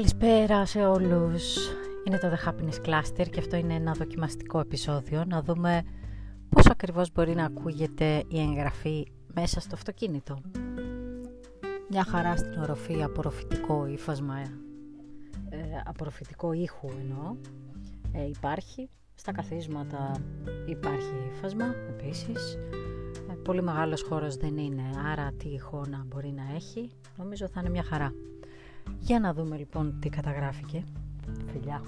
Καλησπέρα σε όλους. Είναι το The Happiness Cluster και αυτό είναι ένα δοκιμαστικό επεισόδιο να δούμε πώς ακριβώς μπορεί να ακούγεται η εγγραφή μέσα στο αυτοκίνητο. Μια χαρά στην οροφή απορροφητικό ύφασμα, ε, απορροφητικό ήχου εννοώ, ε, υπάρχει. Στα καθίσματα υπάρχει ύφασμα επίσης. Ε, πολύ μεγάλος χώρος δεν είναι, άρα τι ήχο να μπορεί να έχει. Νομίζω θα είναι μια χαρά. Για να δούμε λοιπόν τι καταγράφηκε. Φιλιά.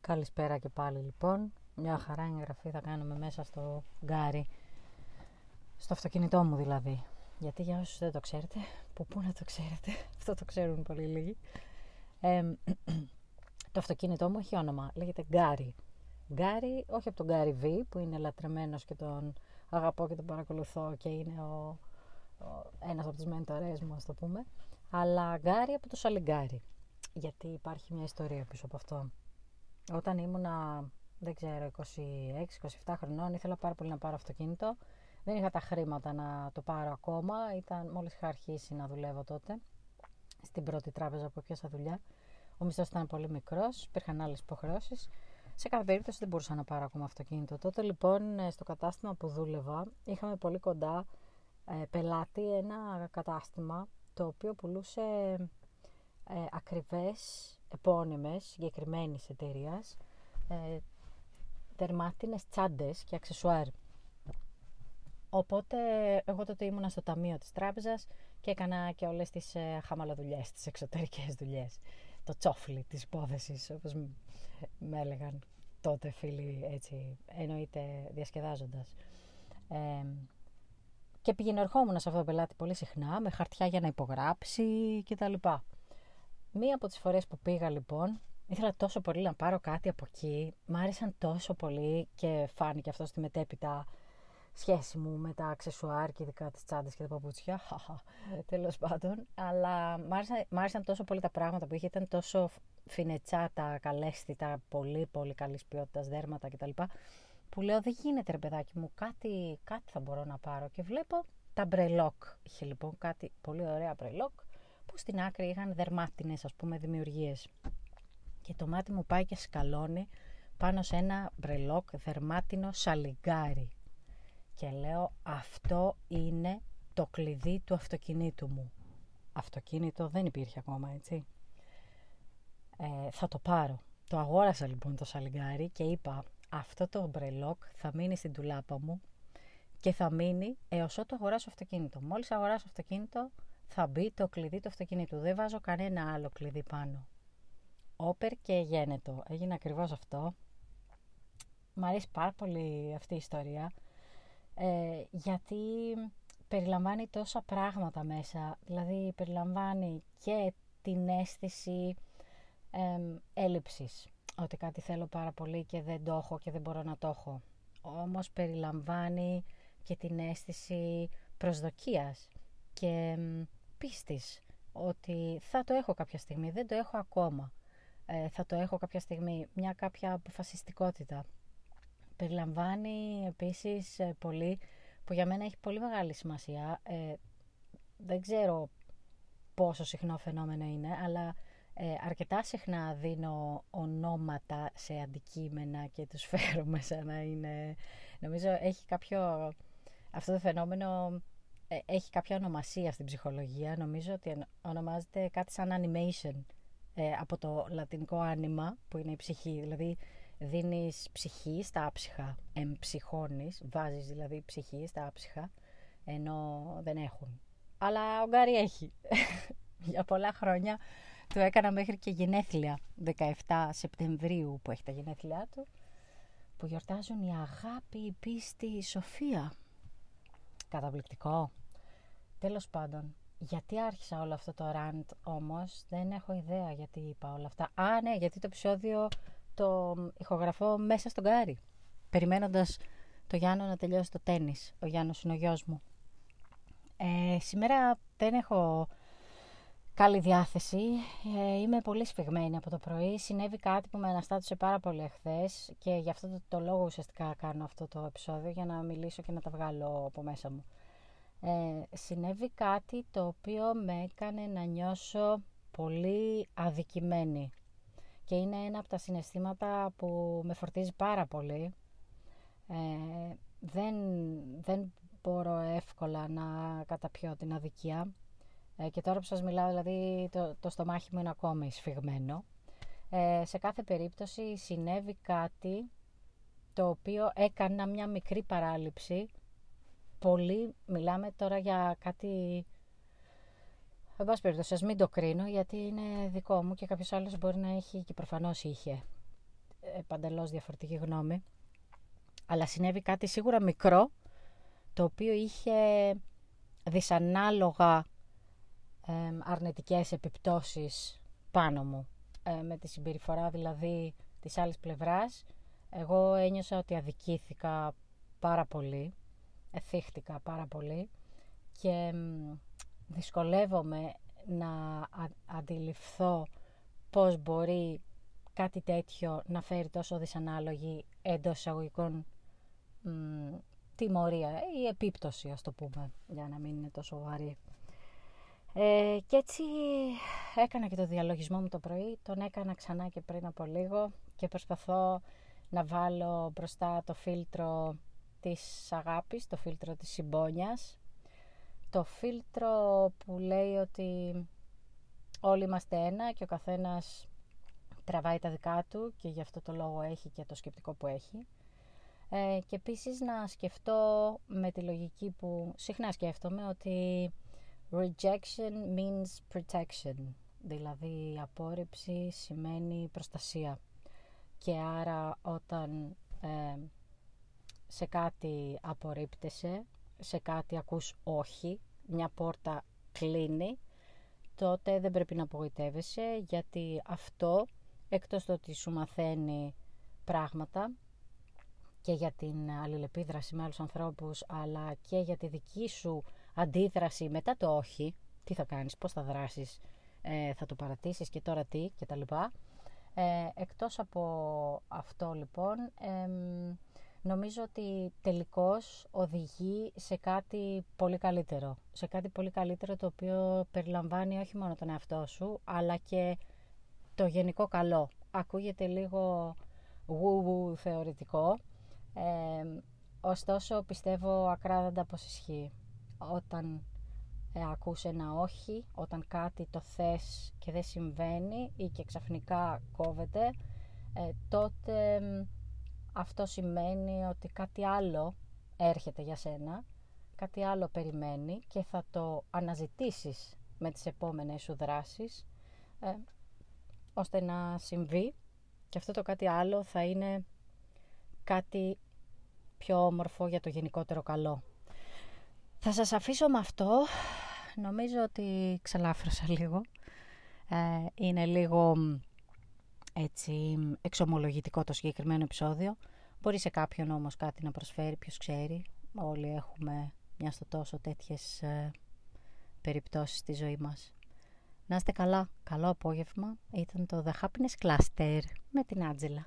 Καλησπέρα και πάλι λοιπόν. Μια χαρά εγγραφή θα κάνουμε μέσα στο Gary. Στο αυτοκίνητό μου δηλαδή. Γιατί για όσους δεν το ξέρετε, που πού να το ξέρετε, αυτό το ξέρουν πολύ λίγοι. το αυτοκίνητό μου έχει όνομα, λέγεται Γκάρι. Γκάρι, όχι από τον Γκάρι Β που είναι λατρεμένος και τον αγαπώ και τον παρακολουθώ και είναι ο, ο, ένας από τις μέντορές μου, ας το πούμε. Αλλά Γκάρι από το Σαλιγκάρι. Γιατί υπάρχει μια ιστορία πίσω από αυτό. Όταν ήμουνα, δεν ξέρω, 26-27 χρονών, ήθελα πάρα πολύ να πάρω αυτοκίνητο. Δεν είχα τα χρήματα να το πάρω ακόμα. Ήταν, μόλις είχα αρχίσει να δουλεύω τότε, στην πρώτη τράπεζα που έπιασα δουλειά. Ο μισθός ήταν πολύ μικρός, υπήρχαν άλλες υποχρεώσεις. Σε κάθε περίπτωση δεν μπορούσα να πάρω ακόμα αυτοκίνητο. Τότε λοιπόν ε, στο κατάστημα που δούλευα είχαμε πολύ κοντά ε, πελάτη ένα κατάστημα το οποίο πουλούσε ε, ακριβές επώνυμες συγκεκριμένης εταιρείας, ε, τερμάτινες τσάντες και αξεσουάρ. Οπότε εγώ τότε ήμουνα στο ταμείο της τράπεζας και έκανα και όλες τις ε, χαμαλοδουλειές, τις εξωτερικές δουλειές. Το τσόφλι της υπόθεσης, όπως με έλεγαν τότε φίλοι έτσι, εννοείται διασκεδάζοντας. Ε, και πήγαινε ερχόμουν σε αυτό το πελάτη πολύ συχνά, με χαρτιά για να υπογράψει κτλ. Μία από τις φορές που πήγα λοιπόν, ήθελα τόσο πολύ να πάρω κάτι από εκεί, μ' άρεσαν τόσο πολύ και φάνηκε αυτό στη μετέπειτα σχέση μου με τα αξεσουάρ και ειδικά τις τσάντες και τα παπούτσια, τέλος πάντων, αλλά μ' άρεσαν, μ άρεσαν τόσο πολύ τα πράγματα που είχε, ήταν τόσο φινετσάτα, καλέσθητα, πολύ πολύ καλής ποιότητας δέρματα κτλ. Που λέω δεν γίνεται ρε παιδάκι μου, κάτι, κάτι θα μπορώ να πάρω και βλέπω τα μπρελόκ. Είχε λοιπόν κάτι πολύ ωραία μπρελόκ που στην άκρη είχαν δερμάτινες ας πούμε δημιουργίες. Και το μάτι μου πάει και σκαλώνει πάνω σε ένα μπρελόκ δερμάτινο σαλιγκάρι. Και λέω αυτό είναι το κλειδί του αυτοκινήτου μου. Αυτοκίνητο δεν υπήρχε ακόμα έτσι ε, θα το πάρω. Το αγόρασα λοιπόν το σαλιγκάρι και είπα αυτό το ομπρελόκ θα μείνει στην τουλάπα μου και θα μείνει έως ότου αγοράσω αυτοκίνητο. Μόλις αγοράσω αυτοκίνητο θα μπει το κλειδί του αυτοκίνητου. Δεν βάζω κανένα άλλο κλειδί πάνω. Όπερ και γένετο. Έγινε ακριβώς αυτό. Μ' αρέσει πάρα πολύ αυτή η ιστορία ε, γιατί περιλαμβάνει τόσα πράγματα μέσα. Δηλαδή περιλαμβάνει και την αίσθηση ε, έλλειψης. Ότι κάτι θέλω πάρα πολύ και δεν το έχω και δεν μπορώ να το έχω. Όμως περιλαμβάνει και την αίσθηση προσδοκίας και πίστης ότι θα το έχω κάποια στιγμή, δεν το έχω ακόμα. Ε, θα το έχω κάποια στιγμή, μια κάποια αποφασιστικότητα. Περιλαμβάνει επίσης ε, πολύ, που για μένα έχει πολύ μεγάλη σημασία, ε, δεν ξέρω πόσο συχνό φαινόμενο είναι, αλλά ε, αρκετά συχνά δίνω ονόματα σε αντικείμενα και τους φέρω μέσα να είναι... Νομίζω έχει κάποιο... Αυτό το φαινόμενο ε, έχει κάποια ονομασία στην ψυχολογία. Νομίζω ότι ονομάζεται κάτι σαν animation ε, από το λατινικό άνιμα που είναι η ψυχή. Δηλαδή δίνεις ψυχή στα άψυχα, εμψυχώνεις, βάζεις δηλαδή ψυχή στα άψυχα, ενώ δεν έχουν. Αλλά ο Γκάρι έχει. Για πολλά χρόνια το έκανα μέχρι και γενέθλια, 17 Σεπτεμβρίου που έχει τα γενέθλιά του, που γιορτάζουν η αγάπη, η πίστη, η σοφία. Καταπληκτικό. Τέλος πάντων, γιατί άρχισα όλο αυτό το rant όμως, δεν έχω ιδέα γιατί είπα όλα αυτά. Α, ναι, γιατί το επεισόδιο το ηχογραφώ μέσα στον Gary, περιμένοντας το Γιάννο να τελειώσει το τέννις. Ο Γιάννος είναι ο γιος μου. Ε, σήμερα δεν έχω καλή διάθεση. Ε, είμαι πολύ σφιγμένη από το πρωί. Συνέβη κάτι που με αναστάτωσε πάρα πολύ εχθές και γι' αυτό το, το λόγο ουσιαστικά κάνω αυτό το επεισόδιο για να μιλήσω και να τα βγάλω από μέσα μου. ε, συνέβη κάτι το οποίο με έκανε να νιώσω πολύ αδικημένη και είναι ένα από τα συναισθήματα που με φορτίζει πάρα πολύ. Ε, δεν, δεν μπορώ εύκολα να καταπιώ την αδικία ε, και τώρα που σας μιλάω δηλαδή το, το στομάχι μου είναι ακόμη σφιγμένο. Ε, σε κάθε περίπτωση συνέβη κάτι το οποίο έκανα μια μικρή παράληψη. Πολύ μιλάμε τώρα για κάτι... Εν πάση περιπτώσει, ας μην το κρίνω γιατί είναι δικό μου και κάποιος άλλος μπορεί να έχει και προφανώς είχε ε, παντελώς διαφορετική γνώμη. Αλλά συνέβη κάτι σίγουρα μικρό το οποίο είχε δυσανάλογα ε, αρνητικές επιπτώσεις πάνω μου. Ε, με τη συμπεριφορά δηλαδή της άλλης πλευράς εγώ ένιωσα ότι αδικήθηκα πάρα πολύ, εθίχτηκα πάρα πολύ και δυσκολεύομαι να αντιληφθώ πώς μπορεί κάτι τέτοιο να φέρει τόσο δυσανάλογη εντός εισαγωγικών τιμωρία ή επίπτωση ας το πούμε για να μην είναι τόσο βαρύ. Ε, και έτσι έκανα και το διαλογισμό μου το πρωί, τον έκανα ξανά και πριν από λίγο και προσπαθώ να βάλω μπροστά το φίλτρο της αγάπης, το φίλτρο της συμπόνιας, το φίλτρο που λέει ότι όλοι είμαστε ένα και ο καθένας τραβάει τα δικά του και γι' αυτό το λόγο έχει και το σκεπτικό που έχει. Ε, και επίσης να σκεφτώ με τη λογική που συχνά σκέφτομαι ότι rejection means protection, δηλαδή η απόρριψη σημαίνει προστασία και άρα όταν ε, σε κάτι απορρίπτεσαι, σε κάτι ακούς όχι, μια πόρτα κλείνει, τότε δεν πρέπει να απογοητεύεσαι γιατί αυτό εκτός το ότι σου μαθαίνει πράγματα και για την αλληλεπίδραση με άλλους ανθρώπους αλλά και για τη δική σου αντίδραση μετά το όχι, τι θα κάνεις, πώς θα δράσεις, ε, θα το παρατήσεις και τώρα τι και τα λοιπά. Ε, εκτός από αυτό λοιπόν, νομίζω ότι τελικώς οδηγεί σε κάτι πολύ καλύτερο. Σε κάτι πολύ καλύτερο το οποίο περιλαμβάνει όχι μόνο τον εαυτό σου, αλλά και το γενικό καλό. Ακούγεται λίγο γου θεωρητικό, ε, ωστόσο πιστεύω ακράδαντα πως ισχύει. Όταν ε, ακούς ένα όχι, όταν κάτι το θες και δεν συμβαίνει ή και ξαφνικά κόβεται, ε, τότε αυτό σημαίνει ότι κάτι άλλο έρχεται για σένα, κάτι άλλο περιμένει και θα το αναζητήσεις με τις επόμενες σου δράσεις, ε, ώστε να συμβεί και αυτό το κάτι άλλο θα είναι κάτι πιο όμορφο για το γενικότερο καλό. Θα σας αφήσω με αυτό. Νομίζω ότι ξελάφρωσα λίγο. Ε, είναι λίγο έτσι εξομολογητικό το συγκεκριμένο επεισόδιο. Μπορεί σε κάποιον όμως κάτι να προσφέρει, ποιος ξέρει. Όλοι έχουμε μια στο τόσο τέτοιες ε, περιπτώσεις στη ζωή μας. Να είστε καλά. Καλό απόγευμα. Ήταν το The Happiness Cluster με την Άτζελα.